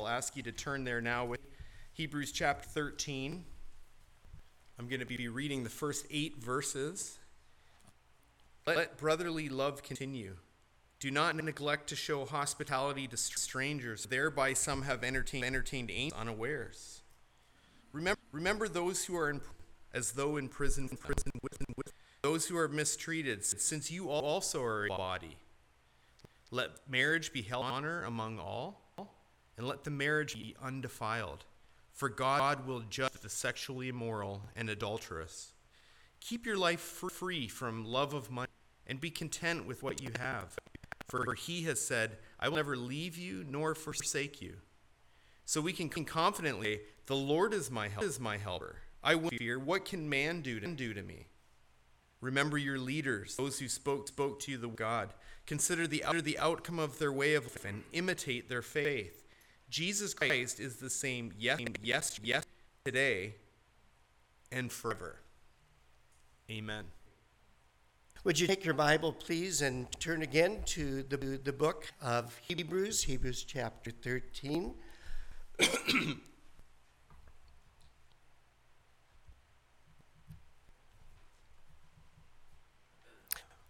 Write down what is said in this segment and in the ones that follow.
I'll ask you to turn there now with Hebrews chapter 13. I'm going to be reading the first eight verses. Let brotherly love continue. Do not neglect to show hospitality to strangers. Thereby some have entertained, entertained angels unawares. Remember, remember those who are in, as though in prison, prison with, with those who are mistreated, since you also are a body. Let marriage be held honor among all, and let the marriage be undefiled. For God will judge the sexually immoral and adulterous. Keep your life free from love of money and be content with what you have. For he has said, I will never leave you nor forsake you. So we can confidently, the Lord is my help, is my helper. I will fear. What can man do to, do to me? Remember your leaders, those who spoke spoke to you the God. Consider the, the outcome of their way of life and imitate their faith. Jesus Christ is the same yes, yes, yes, today and forever. Amen. Would you take your Bible, please, and turn again to the, the book of Hebrews, Hebrews chapter 13.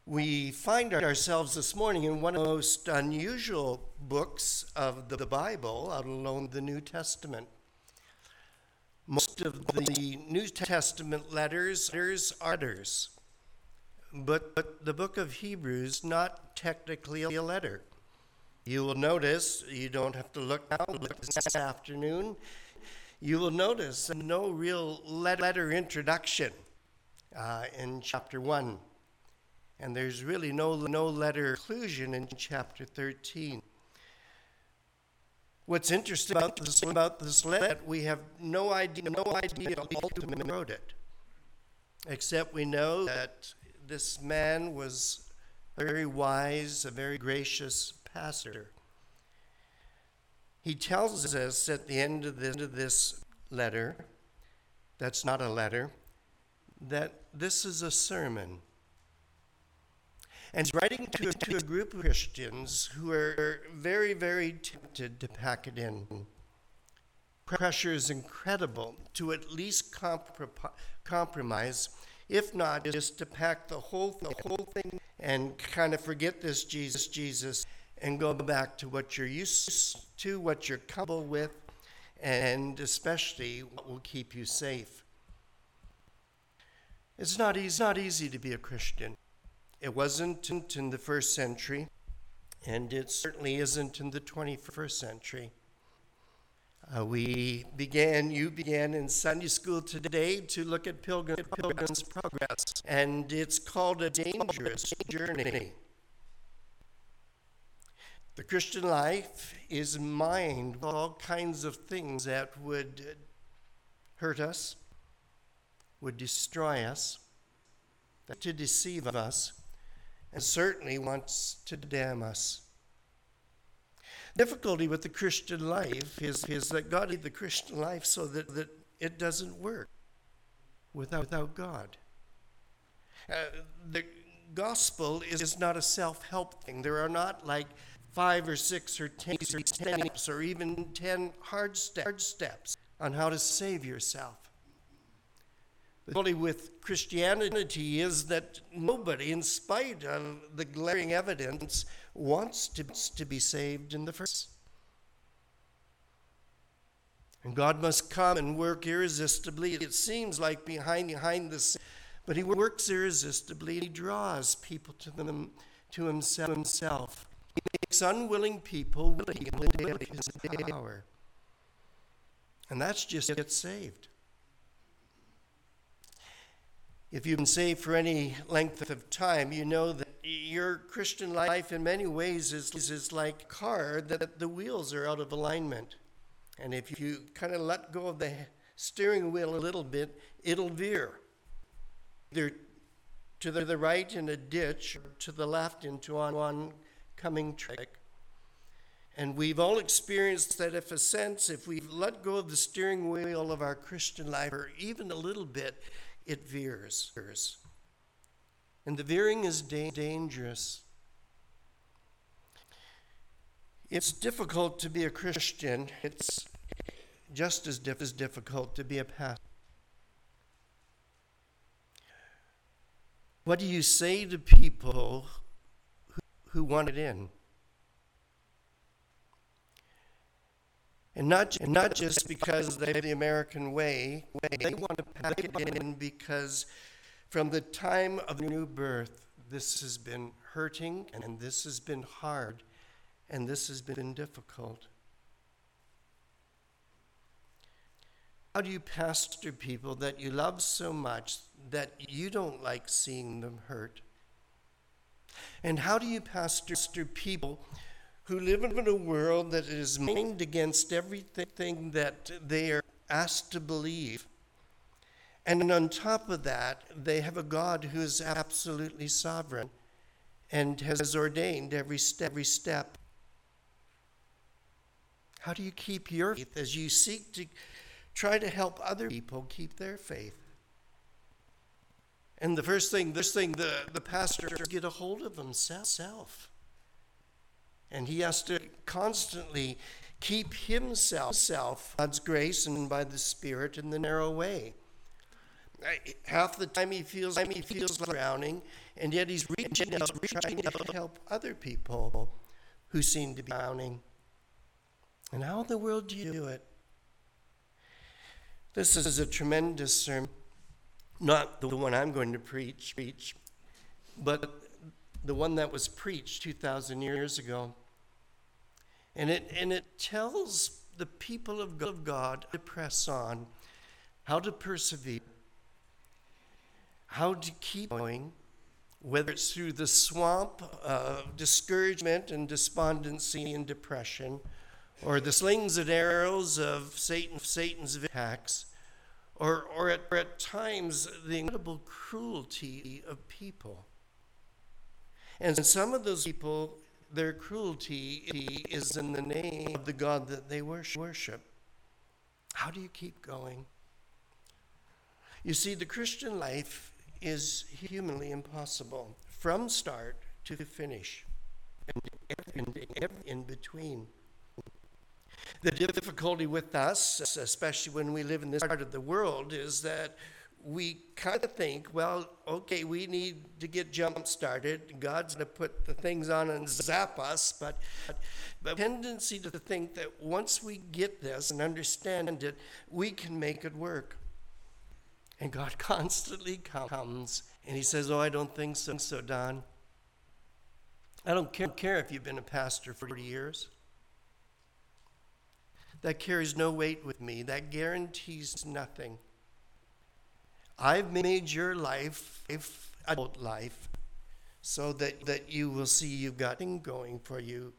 we find ourselves this morning in one of the most unusual books of the Bible, let alone the New Testament. Most of the New Testament letters are letters but, but the book of Hebrews not technically a letter. You will notice, you don't have to look now, look this afternoon. You will notice no real letter introduction uh, in chapter 1. And there's really no, no letter inclusion in chapter 13. What's interesting about this, about this letter, we have no idea, no idea ultimately wrote it, except we know that this man was a very wise, a very gracious pastor. He tells us at the end of this, of this letter, that's not a letter, that this is a sermon. And he's writing to, to a group of Christians who are very, very tempted to pack it in. Pressure is incredible to at least comprom- compromise if not, just to pack the whole, the whole thing and kind of forget this Jesus, Jesus, and go back to what you're used to, what you're comfortable with, and especially what will keep you safe. It's not not easy to be a Christian. It wasn't in the first century, and it certainly isn't in the 21st century. Uh, we began, you began in Sunday school today to look at Pilgrim, Pilgrim's Progress, and it's called a dangerous journey. The Christian life is mined with all kinds of things that would hurt us, would destroy us, that to deceive us, and certainly wants to damn us. Difficulty with the Christian life is, is that God made the Christian life so that, that it doesn't work without, without God. Uh, the gospel is, is not a self help thing. There are not like five or six or ten or ten steps or even ten hard, step, hard steps on how to save yourself. The difficulty with Christianity is that nobody, in spite of the glaring evidence, wants to, to be saved in the first. And God must come and work irresistibly. It seems like behind behind this, but He works irresistibly. He draws people to them to Himself. He makes unwilling people willing in the His power. And that's just get saved. If you've been saved for any length of time, you know that your Christian life in many ways is, is like a car that the wheels are out of alignment. And if you kind of let go of the steering wheel a little bit, it'll veer. Either to the right in a ditch or to the left into oncoming track. And we've all experienced that if a sense, if we let go of the steering wheel of our Christian life, or even a little bit, it veers. And the veering is da- dangerous. It's difficult to be a Christian. It's just as, diff- as difficult to be a pastor. What do you say to people who, who want it in? And not, and not just because they have the American way, they want to pack it in because from the time of the new birth, this has been hurting and this has been hard and this has been difficult. How do you pastor people that you love so much that you don't like seeing them hurt? And how do you pastor people who live in a world that is mined against everything that they are asked to believe? And on top of that, they have a God who is absolutely sovereign and has ordained every step. Every step. How do you keep your faith as you seek to try to help other people keep their faith? And the first thing, this thing, the, the pastor get a hold of himself. And he has to constantly keep himself, God's grace and by the Spirit in the narrow way half the time he feels he feels drowning, and yet he's reaching out, trying to help other people who seem to be drowning. And how in the world do you do it? This is a tremendous sermon, not the one I'm going to preach, preach, but the one that was preached 2,000 years ago. And it, and it tells the people of God to press on, how to persevere, how to keep going, whether it's through the swamp of discouragement and despondency and depression, or the slings and arrows of Satan, Satan's attacks, or, or, at, or at times the incredible cruelty of people. And some of those people, their cruelty is in the name of the God that they worship. How do you keep going? You see, the Christian life is humanly impossible from start to finish and in between. The difficulty with us, especially when we live in this part of the world, is that we kind of think, well, okay, we need to get jump started. God's going to put the things on and zap us, but the tendency to think that once we get this and understand it, we can make it work. And God constantly comes and He says, Oh, I don't think so, so Don. I don't care, care if you've been a pastor for 40 years. That carries no weight with me. That guarantees nothing. I've made your life, adult life, so that, that you will see you've got nothing going for you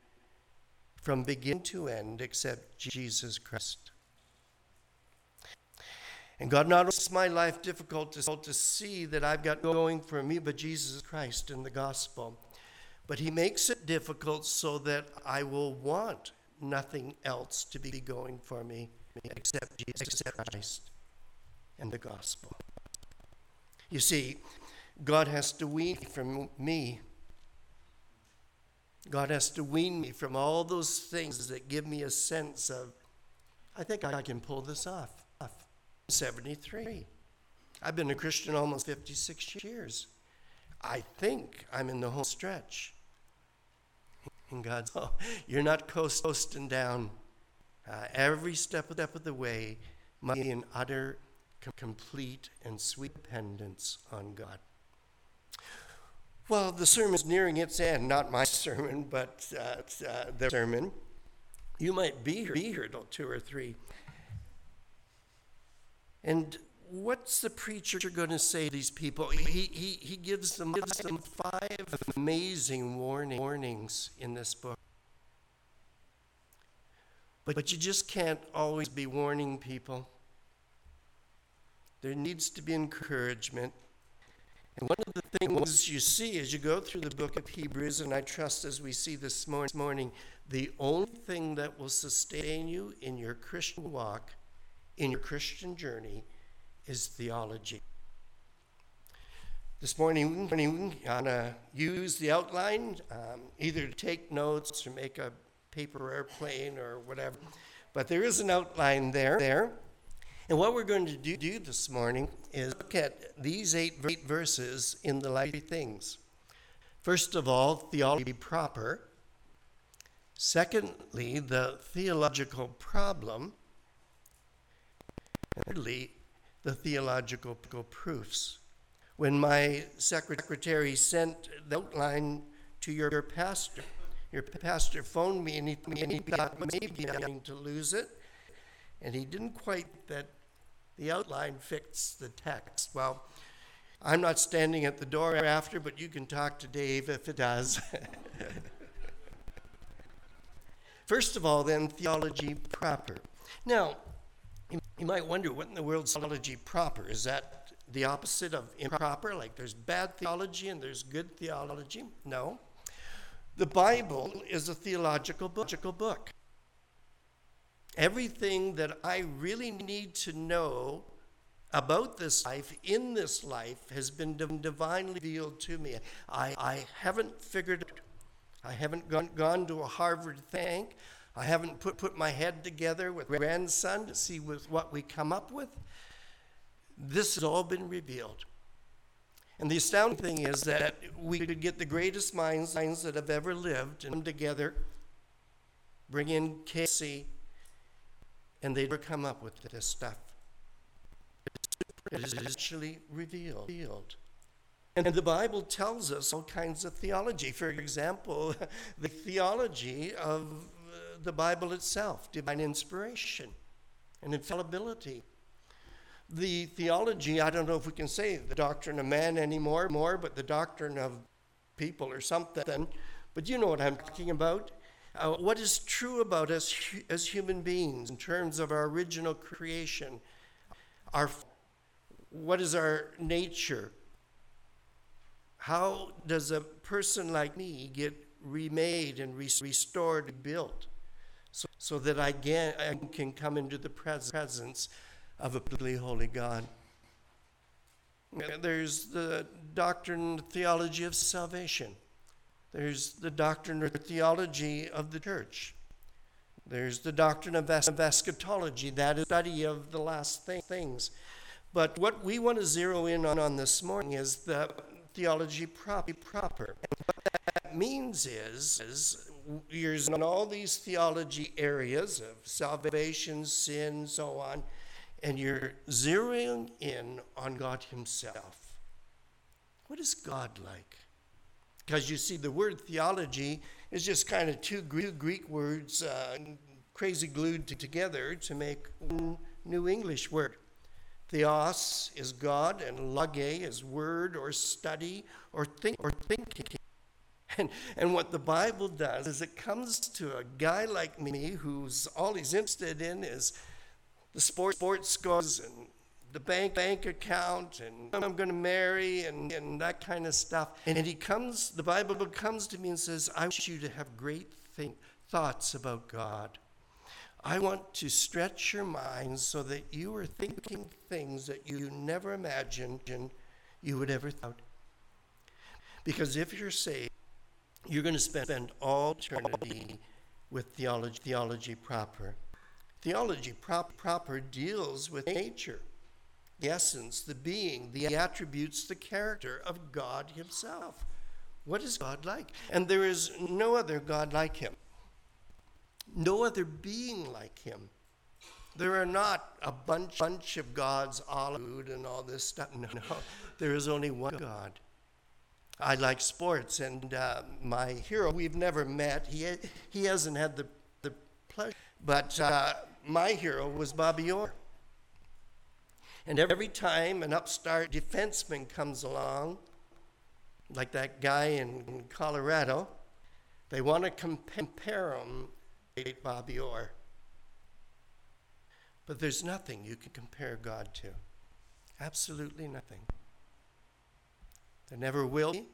from beginning to end except Jesus Christ. And God not only makes my life difficult to, to see that I've got going for me, but Jesus Christ and the gospel. But He makes it difficult so that I will want nothing else to be going for me except Jesus Christ and the gospel. You see, God has to wean from me. God has to wean me from all those things that give me a sense of, I think I can pull this off. 73. I've been a Christian almost 56 years. I think I'm in the home stretch. And God's, oh, you're not coasting down. Uh, every step of, step of the way must be an utter, complete, and sweet dependence on God. Well, the sermon is nearing its end, not my sermon, but uh, uh, the sermon. You might be here, be here till two or three. And what's the preacher going to say to these people? He, he, he gives, them, gives them five amazing warning, warnings in this book. But, but you just can't always be warning people. There needs to be encouragement. And one of the things you see as you go through the book of Hebrews, and I trust as we see this morning, the only thing that will sustain you in your Christian walk in your Christian journey is theology. This morning, I'm going to use the outline, um, either to take notes or make a paper airplane or whatever. But there is an outline there. there. And what we're going to do, do this morning is look at these eight, eight verses in the light of things. First of all, theology proper. Secondly, the theological problem. Thirdly, the theological proofs. When my secretary sent the outline to your pastor, your pastor phoned me and he, and he thought maybe I'm going to lose it. And he didn't quite that the outline fits the text. Well, I'm not standing at the door after, but you can talk to Dave if it does. First of all, then, theology proper. Now, you might wonder what in the world is theology proper? Is that the opposite of improper? Like there's bad theology and there's good theology? No. The Bible is a theological book. Everything that I really need to know about this life, in this life, has been divinely revealed to me. I, I haven't figured it I haven't gone, gone to a Harvard think. I haven't put, put my head together with grandson to see with what we come up with. This has all been revealed. And the astounding thing is that we could get the greatest minds that have ever lived and come together, bring in Casey, and they'd never come up with this stuff. It is actually revealed. And the Bible tells us all kinds of theology. For example, the theology of uh, the Bible itself, divine inspiration and infallibility. The theology, I don't know if we can say the doctrine of man anymore, more, but the doctrine of people or something. But you know what I'm talking about. Uh, what is true about us as human beings in terms of our original creation? Our, what is our nature? How does a person like me get remade and restored and built so, so that I can, I can come into the presence of a truly holy God? There's the doctrine, theology of salvation. There's the doctrine or theology of the church. There's the doctrine of, es- of eschatology, that is study of the last things. But what we want to zero in on, on this morning is the theology proper. And what that means is, is you're in all these theology areas of salvation, sin, so on, and you're zeroing in on God Himself. What is God like? Because you see, the word theology is just kind of two Greek words uh, crazy glued together to make one New English word. Theos is God, and lage is word or study or think or thinking. And, and what the Bible does is it comes to a guy like me who's all he's interested in is the sports, sports scores and the bank bank account and I'm going to marry and, and that kind of stuff. And he comes, the Bible comes to me and says, I want you to have great think, thoughts about God. I want to stretch your mind so that you are thinking things that you never imagined you would ever thought. Because if you're saved, you're going to spend all eternity with theology, theology proper. Theology prop, proper deals with nature the essence, the being, the attributes, the character of God Himself. What is God like? And there is no other God like Him, no other being like Him. There are not a bunch, bunch of gods, all food and all this stuff. No, no. There is only one God. I like sports, and uh, my hero, we've never met. He, he hasn't had the, the pleasure. But uh, my hero was Bobby Orr. And every time an upstart defenseman comes along, like that guy in Colorado, they want to compare him to Bobby Orr. But there's nothing you can compare God to. Absolutely nothing. There never will be.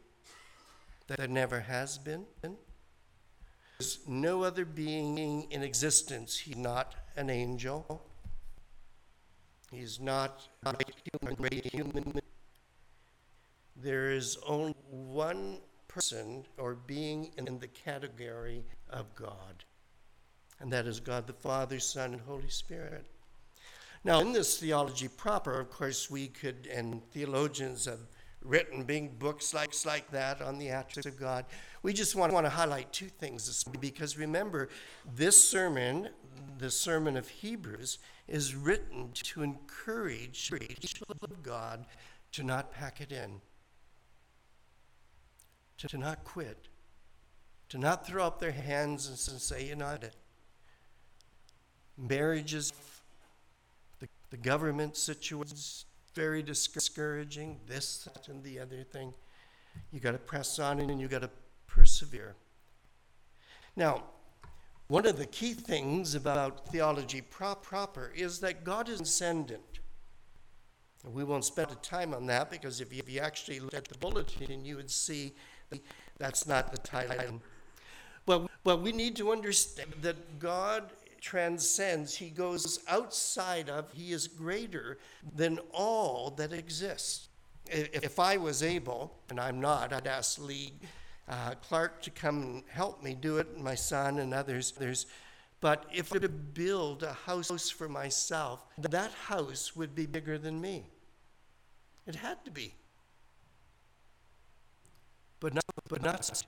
There never has been. There's no other being in existence. He's not an angel. He's not a human, great human. There is only one person or being in the category of God. and that is God the Father, Son, and Holy Spirit. Now, in this theology proper, of course, we could, and theologians have written big books like, like that on the attributes of God. We just want, want to highlight two things because remember, this sermon, the sermon of Hebrews, is written to encourage people of God to not pack it in, to, to not quit, to not throw up their hands and say, you know it. Marriages, the, the government situation is very discouraging, this, that, and the other thing. You got to press on and you got to persevere. Now, one of the key things about theology proper is that God is transcendent. We won't spend time on that because if you, actually look at the bulletin, you would see that's not the title. But, but we need to understand that God transcends, he goes outside of, he is greater than all that exists. If I was able, and I'm not, I'd ask Lee uh, Clark to come and help me do it, my son and others. others. But if I were to build a house for myself, that house would be bigger than me. It had to be. But not, but not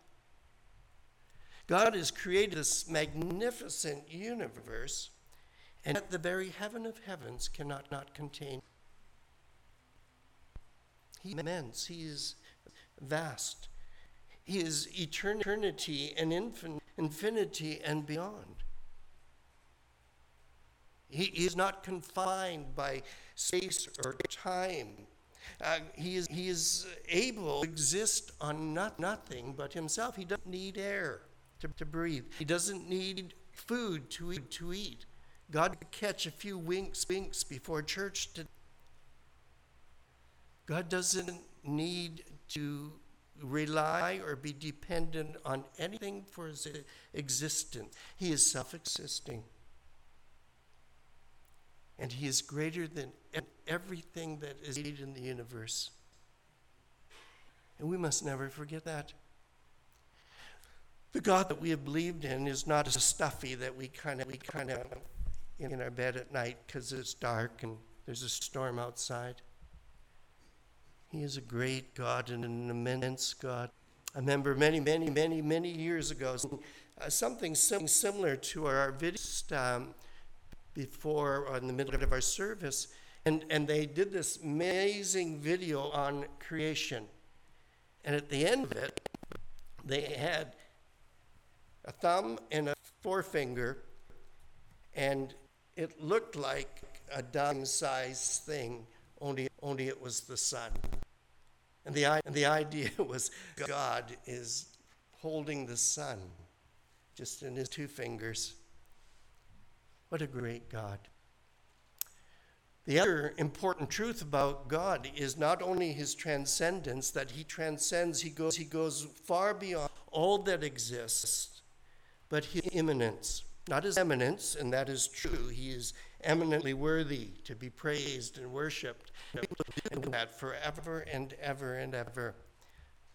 God has created this magnificent universe, and yet the very heaven of heavens cannot not contain. He immense, He is vast, He is eternity and infinity and beyond. He is not confined by space or time. Uh, he, is, he is able to exist on not, nothing but himself. He doesn't need air to, to breathe. He doesn't need food to eat. To eat. God could catch a few winks, winks before church. To, God doesn't need to rely or be dependent on anything for his existence. He is self existing. And he is greater than everything that is made in the universe. And we must never forget that. The God that we have believed in is not a stuffy that we kind of we kind of in our bed at night because it's dark and there's a storm outside. He is a great God and an immense God. I remember many, many, many, many years ago uh, something sim- similar to our video um, before in the middle of our service, and and they did this amazing video on creation, and at the end of it, they had a thumb and a forefinger, and it looked like a dime sized thing, only, only it was the sun. And the, and the idea was God is holding the sun just in his two fingers. What a great God. The other important truth about God is not only his transcendence, that he transcends, he goes, he goes far beyond all that exists but his immanence, not his eminence, and that is true. He is eminently worthy to be praised and worshiped, and that forever and ever and ever.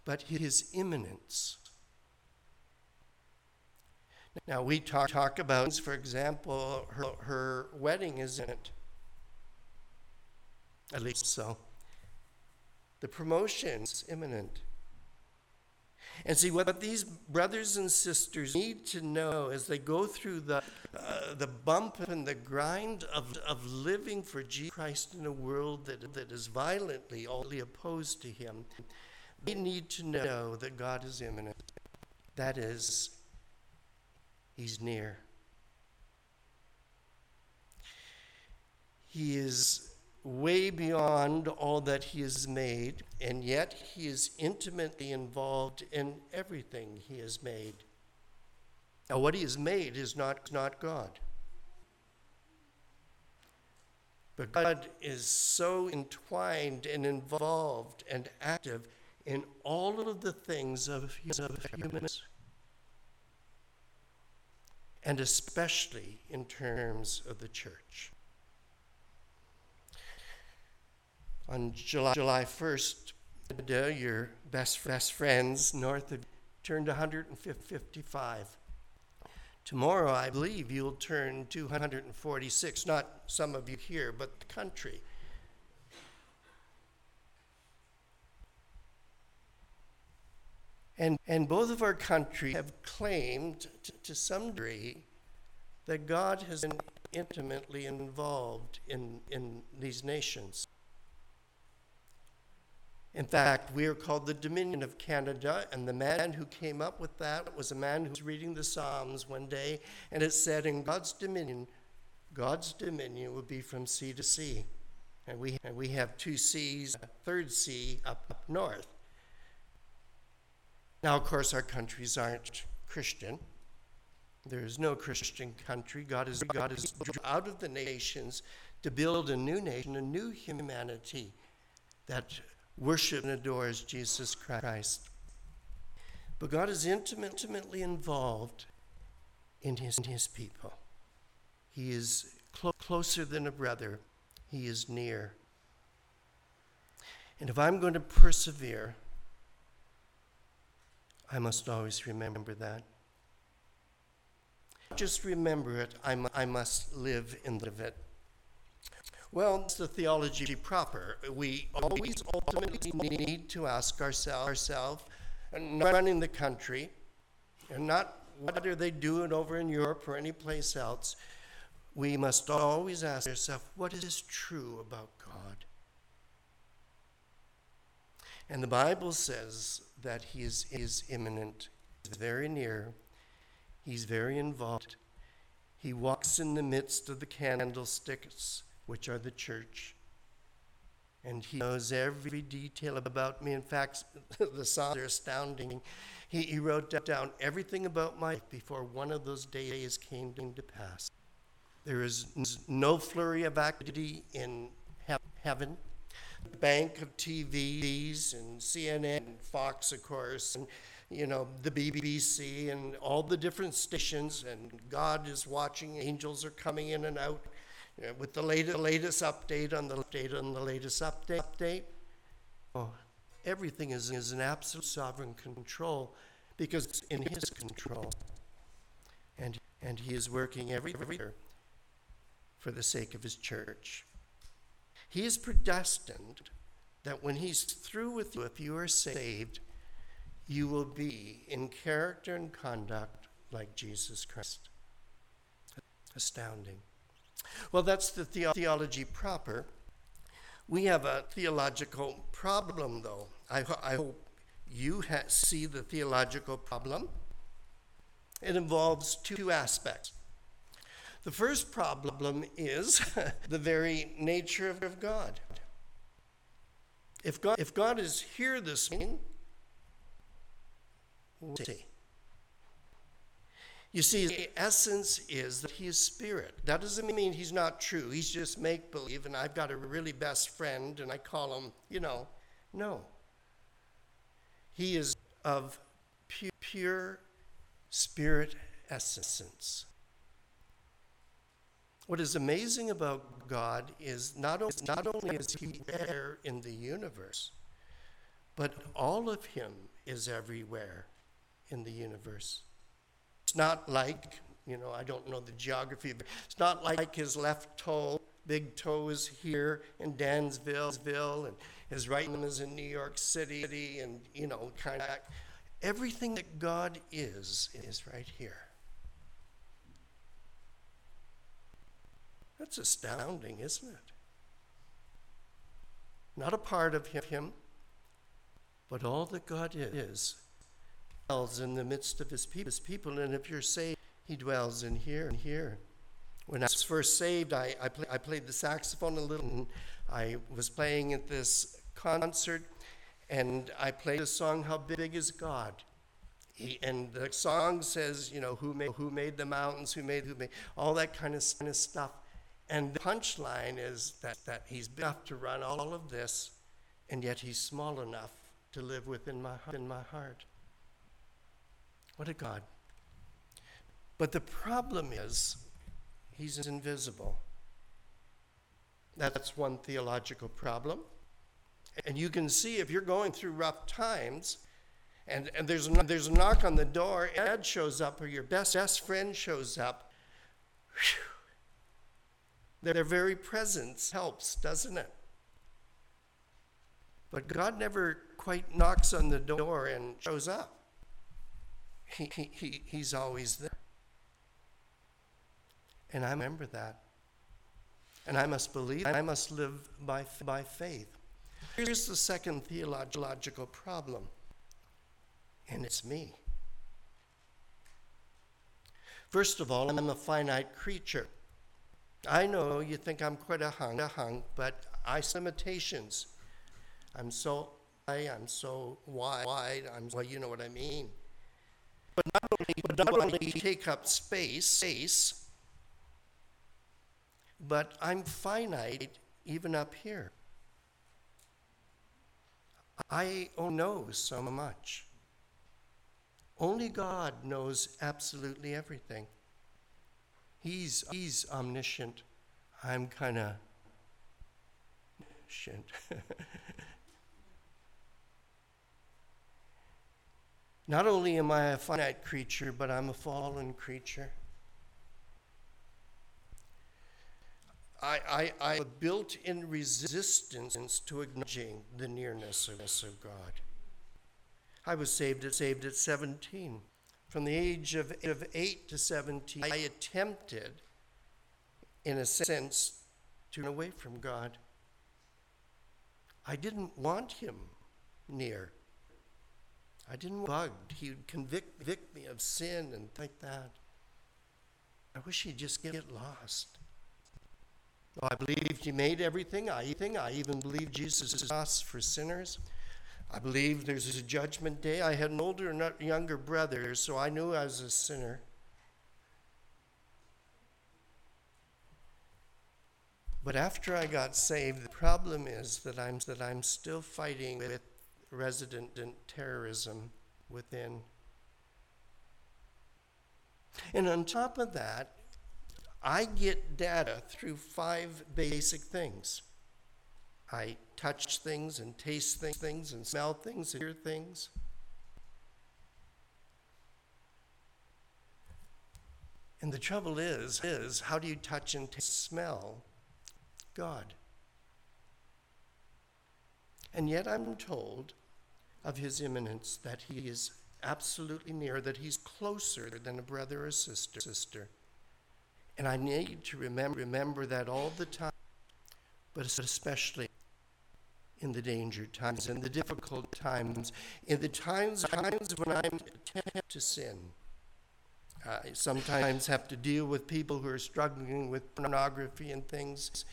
But his immanence. Now, we talk, talk about, for example, her, her wedding is imminent. At least so. The promotion is imminent. And see, what these brothers and sisters need to know as they go through the, uh, the bump and the grind of, of living for Jesus Christ in a world that, that is violently, opposed to Him, they need to know that God is immanent. That is, He's near. He is way beyond all that he has made, and yet he is intimately involved in everything he has made. Now, what he has made is not, not God. But God is so entwined and involved and active in all of the things of, of humans, and especially in terms of the church. On July, July 1st, your best, best friends north of turned 155. Tomorrow, I believe, you'll turn 246, not some of you here, but the country. And, and both of our countries have claimed to, to some degree that God has been intimately involved in, in these nations. In fact, we are called the Dominion of Canada, and the man who came up with that was a man who was reading the Psalms one day, and it said, In God's dominion, God's dominion will be from sea to sea. And we, and we have two seas, a third sea up, up north. Now, of course, our countries aren't Christian. There is no Christian country. God is God is out of the nations to build a new nation, a new humanity that worships and adores Jesus Christ. But God is intimately involved in his, in his people. He is clo- closer than a brother. He is near. And if I'm going to persevere, I must always remember that. Just remember it, I must live in the it. Well, it's the theology proper. We always ultimately need to ask ourselves, ourselves not running the country, and not what are they doing over in Europe or any place else. We must always ask ourselves, what is true about God? And the Bible says that He is, is immanent, He's very near, He's very involved. He walks in the midst of the candlesticks, which are the church. And he knows every detail about me. In fact, the Psalms are astounding. He, he wrote down everything about my life before one of those days came to pass. There is no flurry of activity in heaven The bank of TVs and CNN and Fox, of course, and you know the BBC and all the different stations. And God is watching. Angels are coming in and out know, with the latest, latest update on the update on the latest update. Update. Oh, everything is, is in absolute sovereign control because it's in His control, and and He is working every everywhere for the sake of His church. He is predestined that when He's through with you, if you are saved, you will be in character and conduct like Jesus Christ. Astounding. Well, that's the, the- theology proper. We have a theological problem, though. I, ho- I hope you ha- see the theological problem. It involves two aspects. The first problem is the very nature of God. If God, if God is here this morning, we'll see. You see, the essence is that he is spirit. That doesn't mean he's not true. He's just make believe, and I've got a really best friend, and I call him, you know. No. He is of pu- pure spirit essence. What is amazing about God is not only, not only is He there in the universe, but all of Him is everywhere in the universe. It's not like, you know, I don't know the geography, but it's not like His left toe, big toe is here in Dansville, and His right thumb is in New York City, and, you know, kind of everything that God is, is right here. That's astounding, isn't it? Not a part of him, but all that God is dwells in the midst of his people. And if you're saved, he dwells in here and here. When I was first saved, I, I, play, I played the saxophone a little, and I was playing at this concert, and I played a song, How Big is God? He, and the song says, you know, who made, who made the mountains, who made, who made, all that kind of, kind of stuff. And the punchline is that, that he's big enough to run all of this, and yet he's small enough to live within my, in my heart. What a God. But the problem is, he's invisible. That's one theological problem. And you can see if you're going through rough times and, and there's, a, there's a knock on the door, Ed shows up, or your best, best friend shows up. Whew. Their very presence helps, doesn't it? But God never quite knocks on the door and shows up. He, he, he, he's always there. And I remember that. And I must believe, I must live by, by faith. Here's the second theological problem, and it's me. First of all, I'm a finite creature. I know you think I'm quite a hunk, a hunk, but I have limitations. I'm so high, I'm so wide, wide, I'm well, you know what I mean. But not only, but not only take up space, space, but I'm finite even up here. I only know so much. Only God knows absolutely everything. He's, he's omniscient. I'm kind of. Not only am I a finite creature, but I'm a fallen creature. I, I, I have a built in resistance to acknowledging the nearness of God. I was saved at, saved at 17. From the age of, of 8 to 17, I attempted, in a sense, to run away from God. I didn't want Him near. I didn't bug. He would convict, convict me of sin and like that. I wish he'd just get lost. I believed he made everything. I, I even believe Jesus is us for sinners. I believe there's a judgment day. I had an older and younger brother, so I knew I was a sinner. But after I got saved, the problem is that I'm, that I'm still fighting with resident terrorism within. And on top of that, I get data through five basic things. I touch things and taste things and smell things and hear things. And the trouble is, is how do you touch and taste, smell God? And yet I'm told of his immanence, that he is absolutely near, that he's closer than a brother or sister. sister. And I need to remember, remember that all the time, but especially in the danger times, in the difficult times, in the times, times when I'm tempted to sin. I sometimes have to deal with people who are struggling with pornography and things.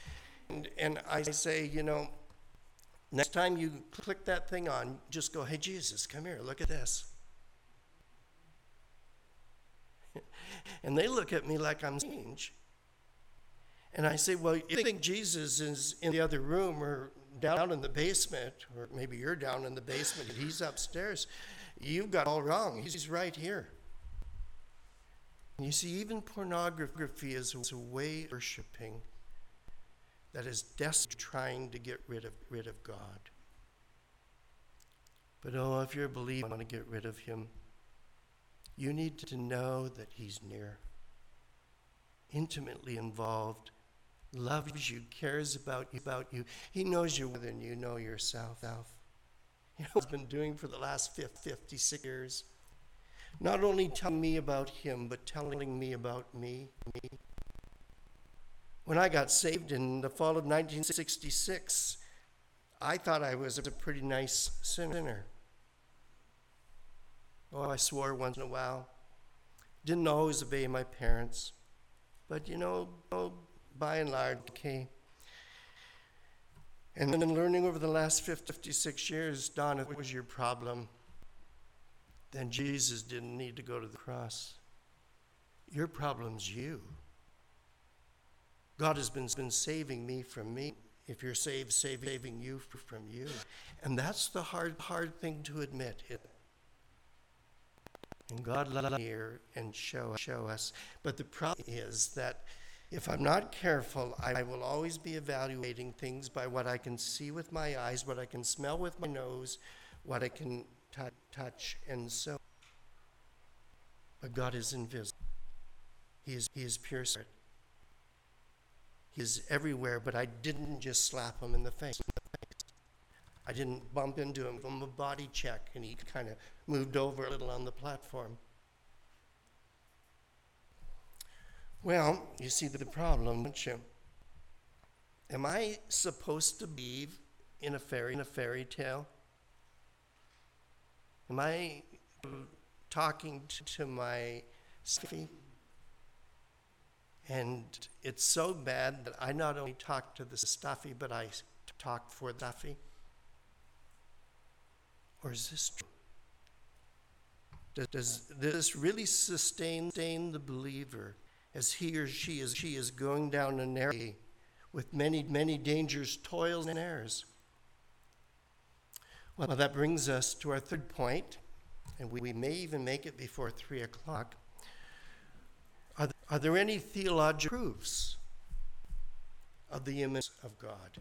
And, and I say, you know, next time you click that thing on, just go, hey, Jesus, come here, look at this. and they look at me like I'm strange. And I say, Well, you think Jesus is in the other room or down in the basement, or maybe you're down in the basement and he's upstairs. You've got all wrong. He's right here. You see, even pornography is a way of worshiping that is desperately trying to get rid of, rid of God. But oh, if you're a believer, want to get rid of him. You need to know that He's near, intimately involved, loves you, cares about you. About you. He knows you more than you know yourself. You know what He's been doing for the last 56 years? Not only telling me about Him, but telling me about me. me. When I got saved in the fall of 1966, I thought I was a pretty nice sinner. Oh, I swore once in a while. Didn't always obey my parents. But you know, by and large, okay. And then learning over the last 56 years, Don, what was your problem? Then Jesus didn't need to go to the cross. Your problem's you. God has been, been saving me from me. If you're saved, saving you from you. And that's the hard, hard thing to admit. And God love here and show, show us. But the problem is that if I'm not careful, I will always be evaluating things by what I can see with my eyes, what I can smell with my nose, what I can touch, touch, and so. But God is invisible. He is, he is pure spirit. Is everywhere, but I didn't just slap him in the face. I didn't bump into him, from a body check, and he kind of moved over a little on the platform. Well, you see the problem, don't you? Am I supposed to believe in a fairy in a fairy tale? Am I talking to my Stuffy? And it's so bad that I not only talk to the stuffy, but I talk for the stuffy. Or is this true? Does, does this really sustain, sustain the believer as he or she is she is going down a narrow with many, many dangers, toils, and errors? Well, that brings us to our third point, and we, we may even make it before three o'clock. Are, there, any theological proofs of the image of God?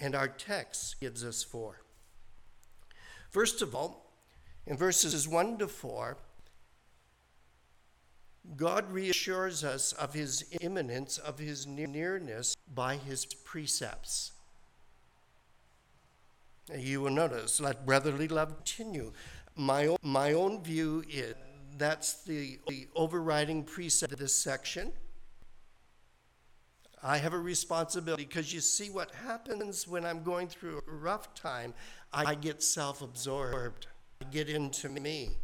And our text gives us four. First of all, in verses 1 to 4, God reassures us of his immanence, of his nearness by his precepts. You will notice, let brotherly love continue. My own, my own view is that's the, the overriding precept of this section. I have a responsibility because you see what happens when I'm going through a rough time. I get self absorbed, I get into me.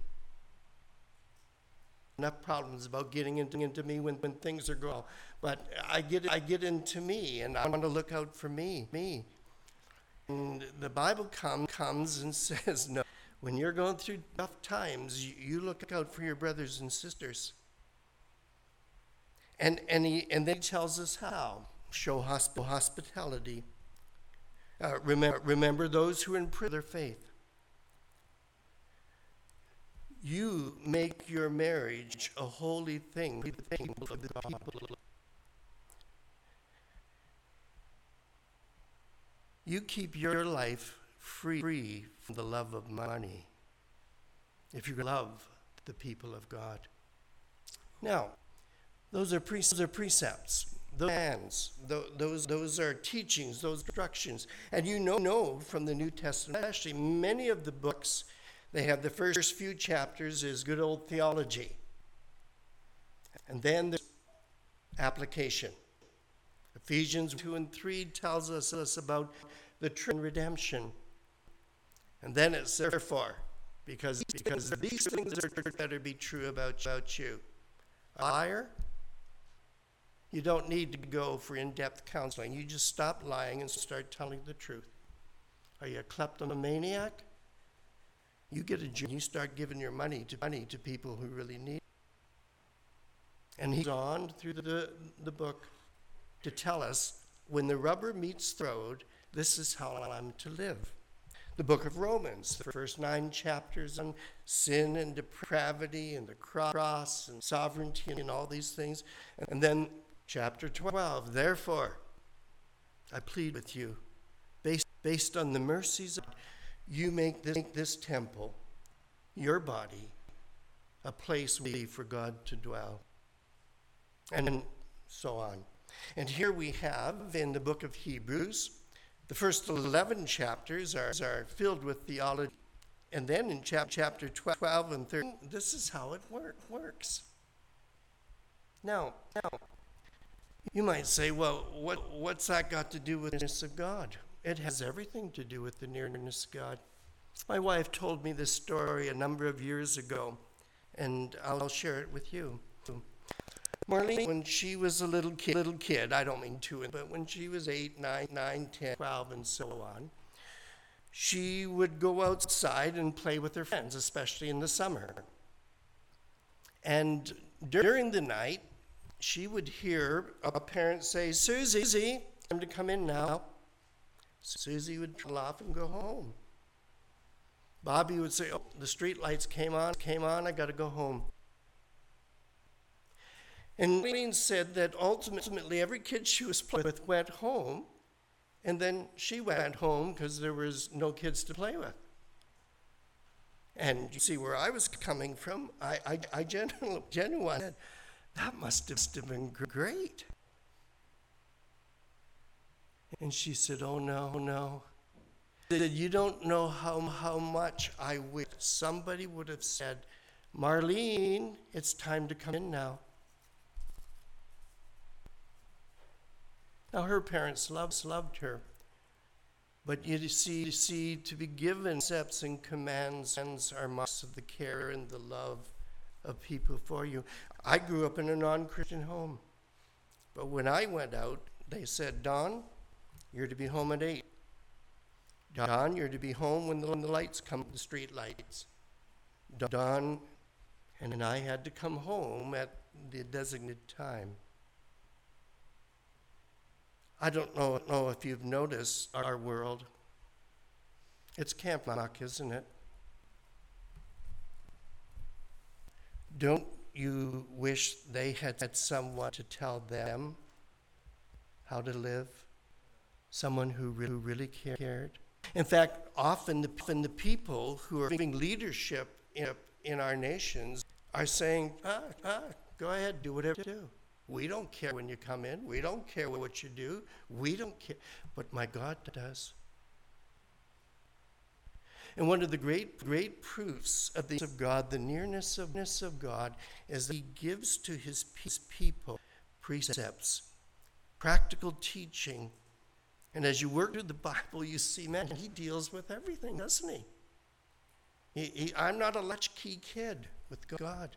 Enough problems about getting into, into me when, when things are going, but I get, I get into me and I want to look out for me, me. And the Bible come, comes and says, no, when you're going through tough times, you, look out for your brothers and sisters. And, and, he, and then he tells us how show hospitality. Uh, remember, remember those who in their faith. You make your marriage a holy thing. thing You keep your life free from the love of money if you love the people of God. Now, those are, pre- those are precepts, those commands, those, those are teachings, those instructions. And you know, know from the New Testament, especially many of the books, they have the first few chapters is good old theology. And then the application. Ephesians 2 and 3 tells us, us about the true redemption. And then it's therefore, because, because these things are better be true about, about you. A liar, you don't need to go for in depth counseling. You just stop lying and start telling the truth. Are you a kleptomaniac? You get a job, you start giving your money to money to people who really need it. And he's on through the, the book to tell us when the rubber meets the road, this is how I'm to live. The book of Romans, the first nine chapters on sin and depravity and the cross and sovereignty and all these things. And then chapter 12, therefore, I plead with you, based, based on the mercies of God, you make this, make this temple, your body, a place for God to dwell. And so on. And here we have in the book of Hebrews, the first 11 chapters are, are filled with theology. And then in chap- chapter 12 and 13, this is how it work, works. Now, now, you might say, well, what, what's that got to do with the nearness of God? It has everything to do with the nearness of God. My wife told me this story a number of years ago, and I'll share it with you. Marlene, when she was a little kid, little kid, I don't mean two, but when she was eight, nine, nine, ten, twelve, and so on, she would go outside and play with her friends, especially in the summer. And during the night, she would hear a parent say, Susie, time to come in now. Susie would laugh and go home. Bobby would say, Oh, the street lights came on, came on, I got to go home. And Eileen said that ultimately every kid she was playing with went home, and then she went home because there was no kids to play with. And you see where I was coming from, I, I, I genuinely, genuinely said, that must have been great. And she said, Oh no, oh, no. Said, you don't know how, how much I wish somebody would have said, Marlene, it's time to come in now. Now her parents loved, loved her. But you see, you see, to be given steps and commands are marks of the care and the love of people for you. I grew up in a non Christian home. But when I went out, they said, Don, you're to be home at 8. Don, you're to be home when the, when the lights come, the street lights. Don and I had to come home at the designated time. I don't know, know if you've noticed our world. It's camp lock, isn't it? Don't you wish they had had someone to tell them how to live? Someone who really, really cared? In fact, often the, often the people who are giving leadership in, in our nations are saying, ah, ah, go ahead, do whatever you do. We don't care when you come in. We don't care what you do. We don't care. But my God does. And one of the great, great proofs of the of God, the nearness of, of God, is that He gives to His people precepts, practical teaching. And as you work through the Bible, you see, man, He deals with everything, doesn't He? he, he I'm not a latchkey kid with God.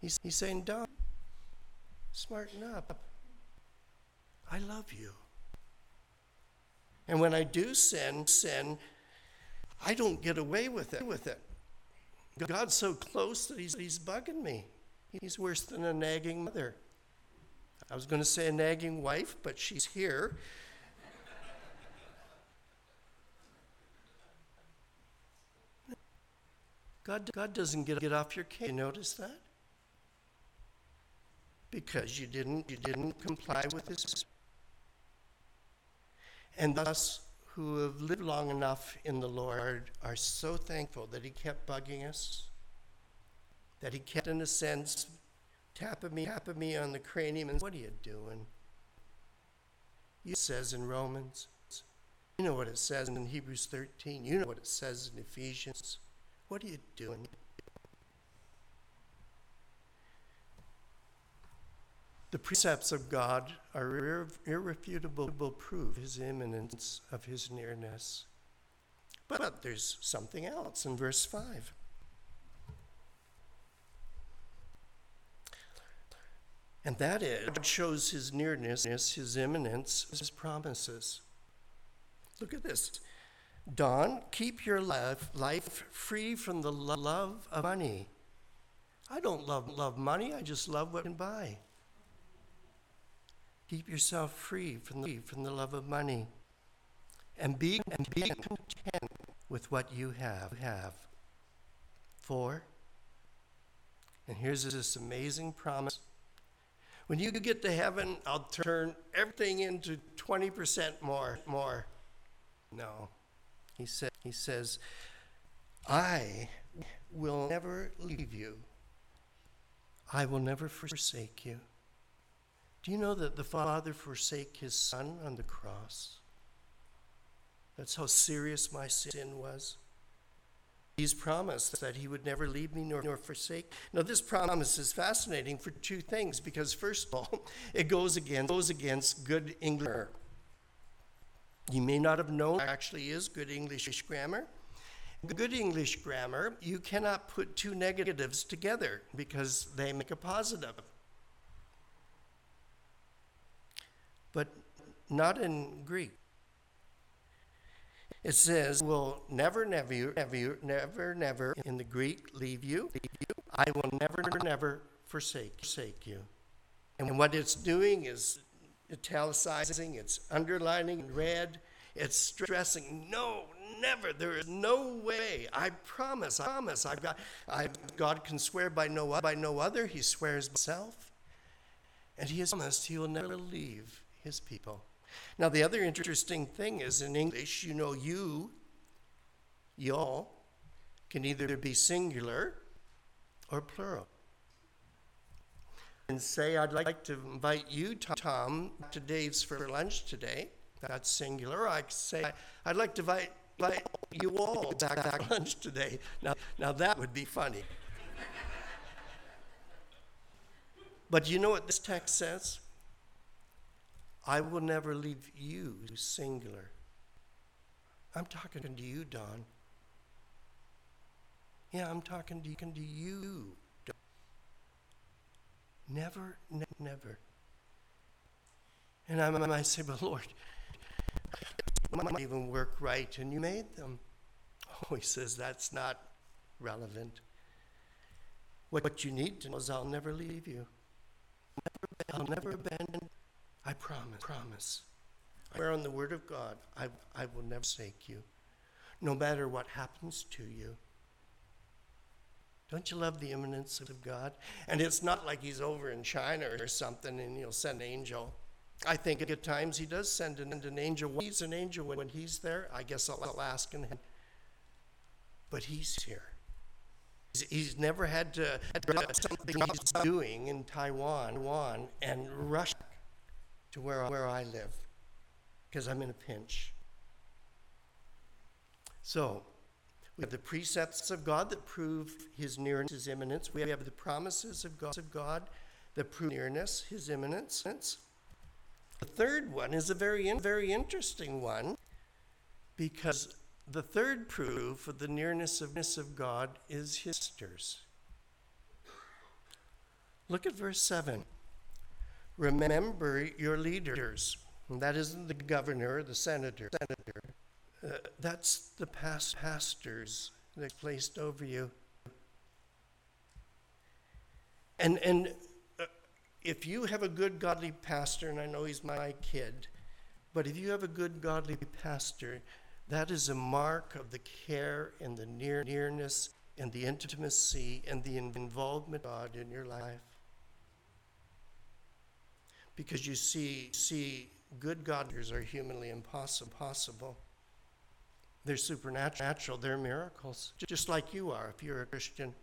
He's, he's saying, Don, Smarten up. I love you. And when I do sin, sin, I don't get away with it. With it. God's so close that he's, he's bugging me. He's worse than a nagging mother. I was going to say a nagging wife, but she's here. God, God doesn't get, get off your case. You notice that? Because you didn't, you didn't comply with his. And us who have lived long enough in the Lord are so thankful that he kept bugging us, that he kept, in a sense, tapping me, tapping me on the cranium and, what are you doing? It says in Romans. You know what it says in Hebrews 13. You know what it says in Ephesians. What are you doing? The precepts of God are irrefutable proof his immanence of his nearness. But there's something else in verse 5. And that is, God shows his nearness, his immanence, his promises. Look at this. Don, keep your life, life free from the love of money. I don't love, love money, I just love what I can buy. Keep yourself free from the, from the love of money. And be, and be content with what you have. have. For, and here's this amazing promise. When you get to heaven, I'll turn everything into 20% more. more. No. He, said, he says, I will never leave you. I will never forsake you. Do you know that the Father forsake his Son on the cross? That's how serious my sin was. He's promised that he would never leave me nor, nor forsake. Now, this promise is fascinating for two things, because first of all, it goes against, goes against good English. You may not have known actually is good English grammar. Good English grammar, you cannot put two negatives together because they make a positive. but not in Greek. It says, will never, never, never, never, never in the Greek leave you. Leave you. I will never, never forsake, forsake you. And what it's doing is italicizing, it's underlining in red, it's stressing, no, never, there is no way. I promise, I promise. I've got, I, God can swear by no, by no other. He swears by himself. And he has promised he will never leave his people. Now, the other interesting thing is in English, you know, you, y'all, can either be singular or plural. And say, I'd like to invite you, Tom, to Dave's for lunch today. That's singular. I say, I'd like to invite, invite you all back to lunch today. Now, now that would be funny. but you know what this text says? I will never leave you singular. I'm talking to you, Don. Yeah, I'm talking to, you. Don. Never, ne- never. And I might say, but Lord, might even work right, and you made them. Oh, he says that's not relevant. What, what you need to know is I'll never leave you. I'll never abandon. I promise. Promise. I swear on the word of God, I, I will never forsake you, no matter what happens to you. Don't you love the immanence of God? And it's not like he's over in China or something and he'll send an angel. I think at times he does send an, an angel. He's an angel when he's there. I guess I'll, I'll ask him. But he's here. He's, he's never had to drop something he's doing in Taiwan, Taiwan and rush to where, where I live because I'm in a pinch. So, we have the precepts of God that prove his nearness, his immanence. We have the promises of God, of God that prove nearness, his immanence. The third one is a very, very interesting one because the third proof of the nearness of, of God is his sisters. Look at verse 7. Remember your leaders. And that isn't the governor, the senator. senator. Uh, that's the past pastors that placed over you. And, and uh, if you have a good godly pastor, and I know he's my kid, but if you have a good godly pastor, that is a mark of the care and the near, nearness and the intimacy and the involvement of God in your life. Because you see, see good goders are humanly impossible. They're supernatural, they're miracles, just like you are if you're a Christian.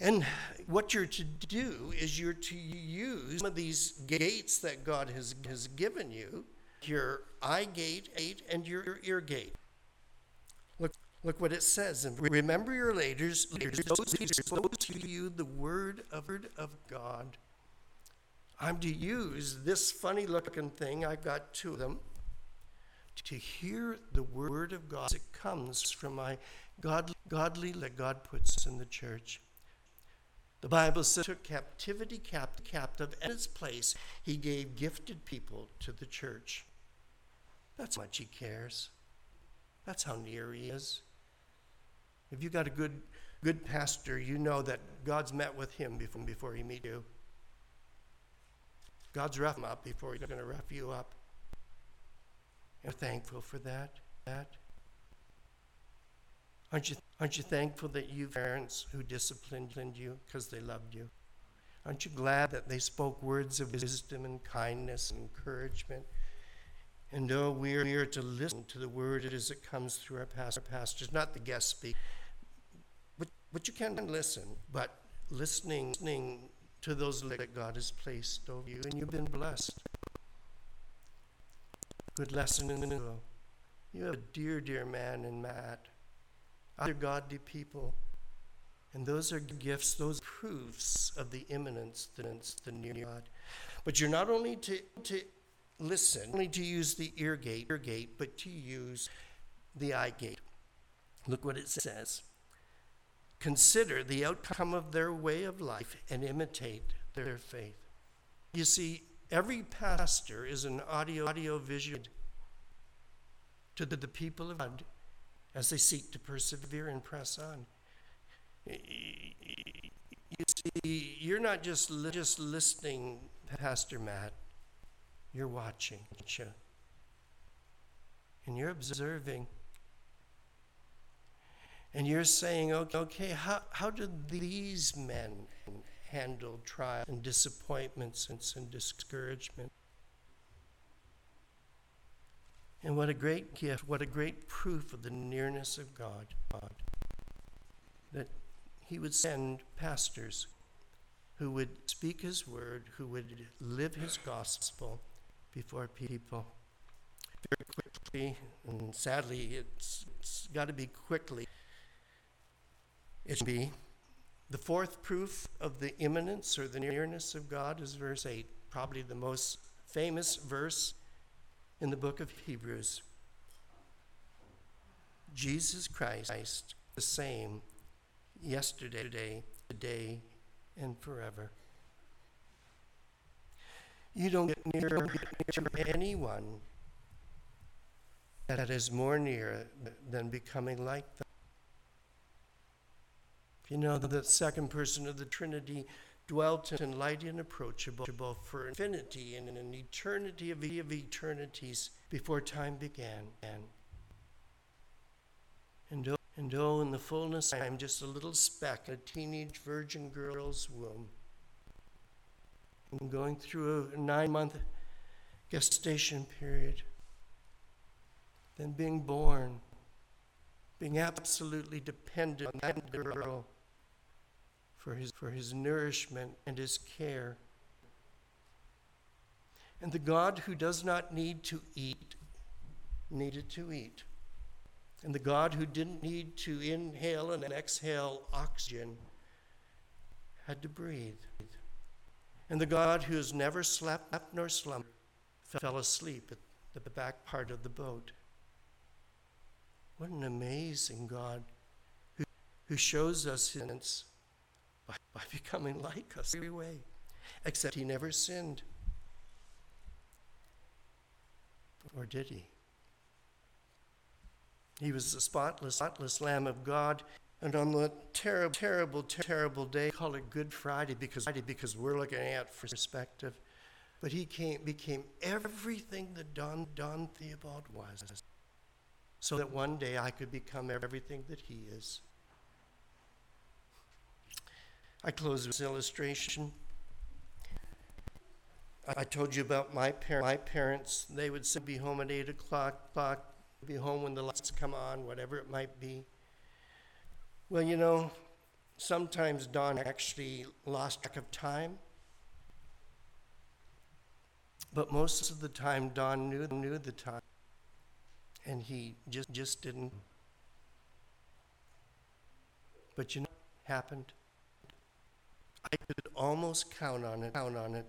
And what you're to do is you're to use some of these gates that God has, has given you your eye gate and your ear gate. Look, look what it says. And remember your leaders, leaders those who you the word of, word of God. I'm to use this funny looking thing, I've got two of them, to hear the word of God. as It comes from my godly, godly that God puts in the church. The Bible says, took captivity cap- captive in its place. He gave gifted people to the church. That's how much he cares. That's how near he is. If you got a good, good pastor, you know that God's met with him before, before he meet you. God's rough up before he's going to rough you up. And we're thankful for that. That. Aren't you, aren't you thankful that you parents who disciplined you because they loved you? Aren't you glad that they spoke words of wisdom and kindness and encouragement? And oh, we are here to listen to the word as it comes through our pastor. pastors, not the guest speak. But, but you can listen, but listening, listening to those that God has placed over you, and you've been blessed. Good lesson in the You have a dear, dear man in Matt other godly people. And those are gifts, those proofs of the immanence, the, the near God. But you're not only to, to listen, only to use the ear gate, ear gate, but to use the eye gate. Look what it says. Consider the outcome of their way of life and imitate their faith. You see, every pastor is an audio audio visual to the, the people of God as they seek to persevere and press on. You see, you're not just, li- just listening, Pastor Matt, you're watching, and you're observing. And you're saying, okay, okay how, how did these men handle trials and disappointments and, and discouragement? And what a great gift, what a great proof of the nearness of God. God. That He would send pastors who would speak His word, who would live His gospel before people. Very quickly, and sadly, it's, it's got to be quickly. It should be the fourth proof of the immanence or the nearness of God is verse 8, probably the most famous verse in the book of Hebrews. Jesus Christ, the same yesterday, today, today, and forever. You don't get near to anyone that is more near than becoming like them. You know, the second person of the Trinity dwelt in light inapproachable for infinity and in an eternity of of eternities before time began. And oh, and oh, in the fullness, I'm just a little speck a teenage virgin girl's womb. I'm going through a nine month gestation period, then being born, being absolutely dependent on that girl for his, for his nourishment and his care. And the God who does not need to eat needed to eat. And the God who didn't need to inhale and exhale oxygen had to breathe. And the God who has never slept nor slumbered fell asleep at the back part of the boat. What an amazing God who, who shows us his by, becoming like us every way, except he never sinned. Or did he? He was the spotless, spotless Lamb of God. And on the terrible, terrible, terrible day, call it Good Friday because, because we're looking at perspective. But he came, became everything that Don, Don Theobald was, so that one day I could become everything that he is. I close with this illustration. I told you about my, par- my parents. They would say, be home at 8 o'clock, clock, be home when the lights come on, whatever it might be. Well, you know, sometimes Don actually lost track of time. But most of the time, Don knew, knew the time. And he just, just didn't. But you know what happened? I could almost count on it, count on it,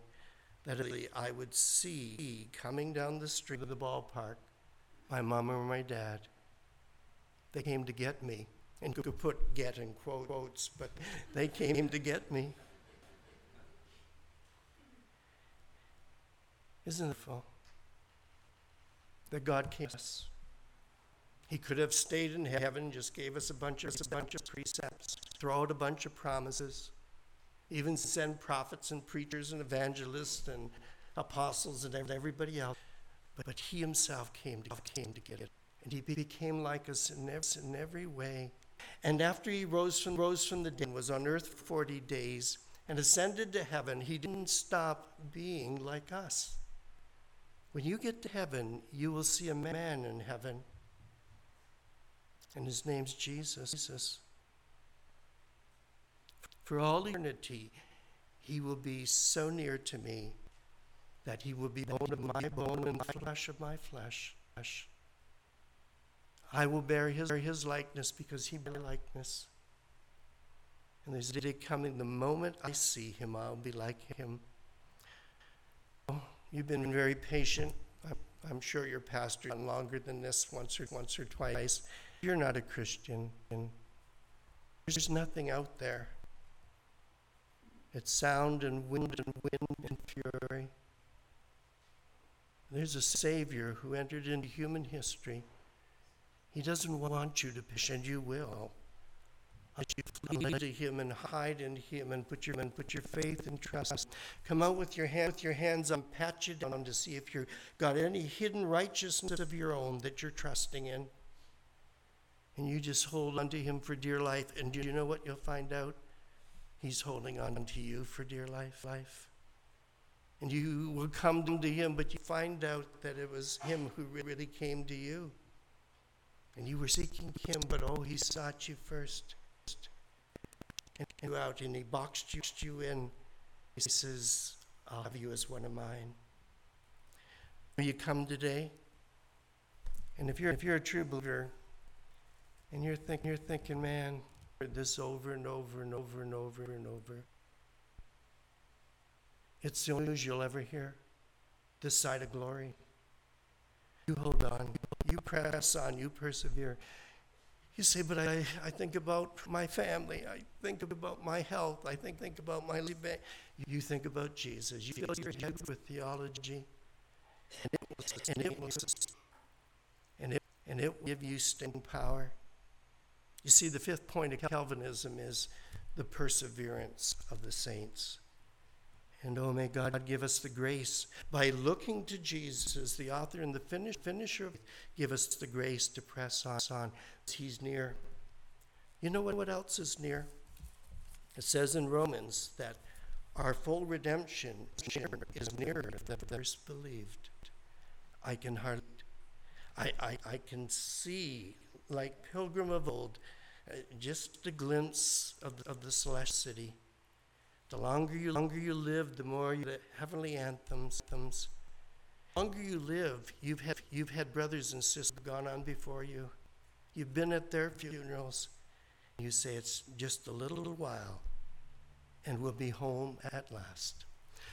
that I would see coming down the street of the ballpark my mom or my dad. They came to get me. And could put get in quotes, but they came to get me. Isn't it full? That God came to us. He could have stayed in heaven, just gave us a bunch of a bunch of precepts, throw out a bunch of promises even send prophets and preachers and evangelists and apostles and everybody else. But, but he himself came to, came to get it. And he became like us in every, in every way. And after he rose from, rose from the dead, and was on earth for 40 days, and ascended to heaven, he didn't stop being like us. When you get to heaven, you will see a man in heaven. And his name's Jesus. Jesus for all eternity, he will be so near to me that he will be bone of my bone and flesh of my flesh. I will bear his, his likeness because he bear likeness. And there's a day coming, the moment I see him, I'll be like him. Oh, you've been very patient. I'm, sure your pastor gone longer than this, once or once or twice. You're not a Christian. There's nothing out there it's sound and wind and wind and fury. There's a Savior who entered into human history. He doesn't want you to perish, and you will. As you flee to Him and hide in Him and put your and put your faith and trust. Come out with your hand with your hands up, pat you down to see if you've got any hidden righteousness of your own that you're trusting in. And you just hold on to Him for dear life, and do you know what you'll find out? He's holding on to you for dear life. life. And you will come to him, but you find out that it was him who really came to you. And you were seeking him, but oh, he sought you first. And you out and he boxed you, in. He says, I'll have you as one of mine. Will you come today? And if you're if you're a true believer, and you're thinking you're thinking, man, this over and over and over and over and over. It's the only news you'll ever hear. This side of glory. You hold on. You press on. You persevere. You say, but I, I think about my family. I think about my health. I think, think about my living. You think about Jesus. You fill your head with theology. And it, will, and it will, and it, and it will give you staying power. You see, the fifth point of Calvinism is the perseverance of the saints. And oh, may God give us the grace by looking to Jesus the author and the finish, finisher, give us the grace to press on. He's near. You know what, what else is near? It says in Romans that our full redemption is nearer than first believed. I can hardly, I, I, I can see, like Pilgrim of old, Uh, just a glimpse of the, of the celestial city. The longer you longer you live, the more you the heavenly anthems. anthems. The longer you live, you've had you've had brothers and sisters gone on before you. You've been at their funerals. You say it's just a little while, and we'll be home at last.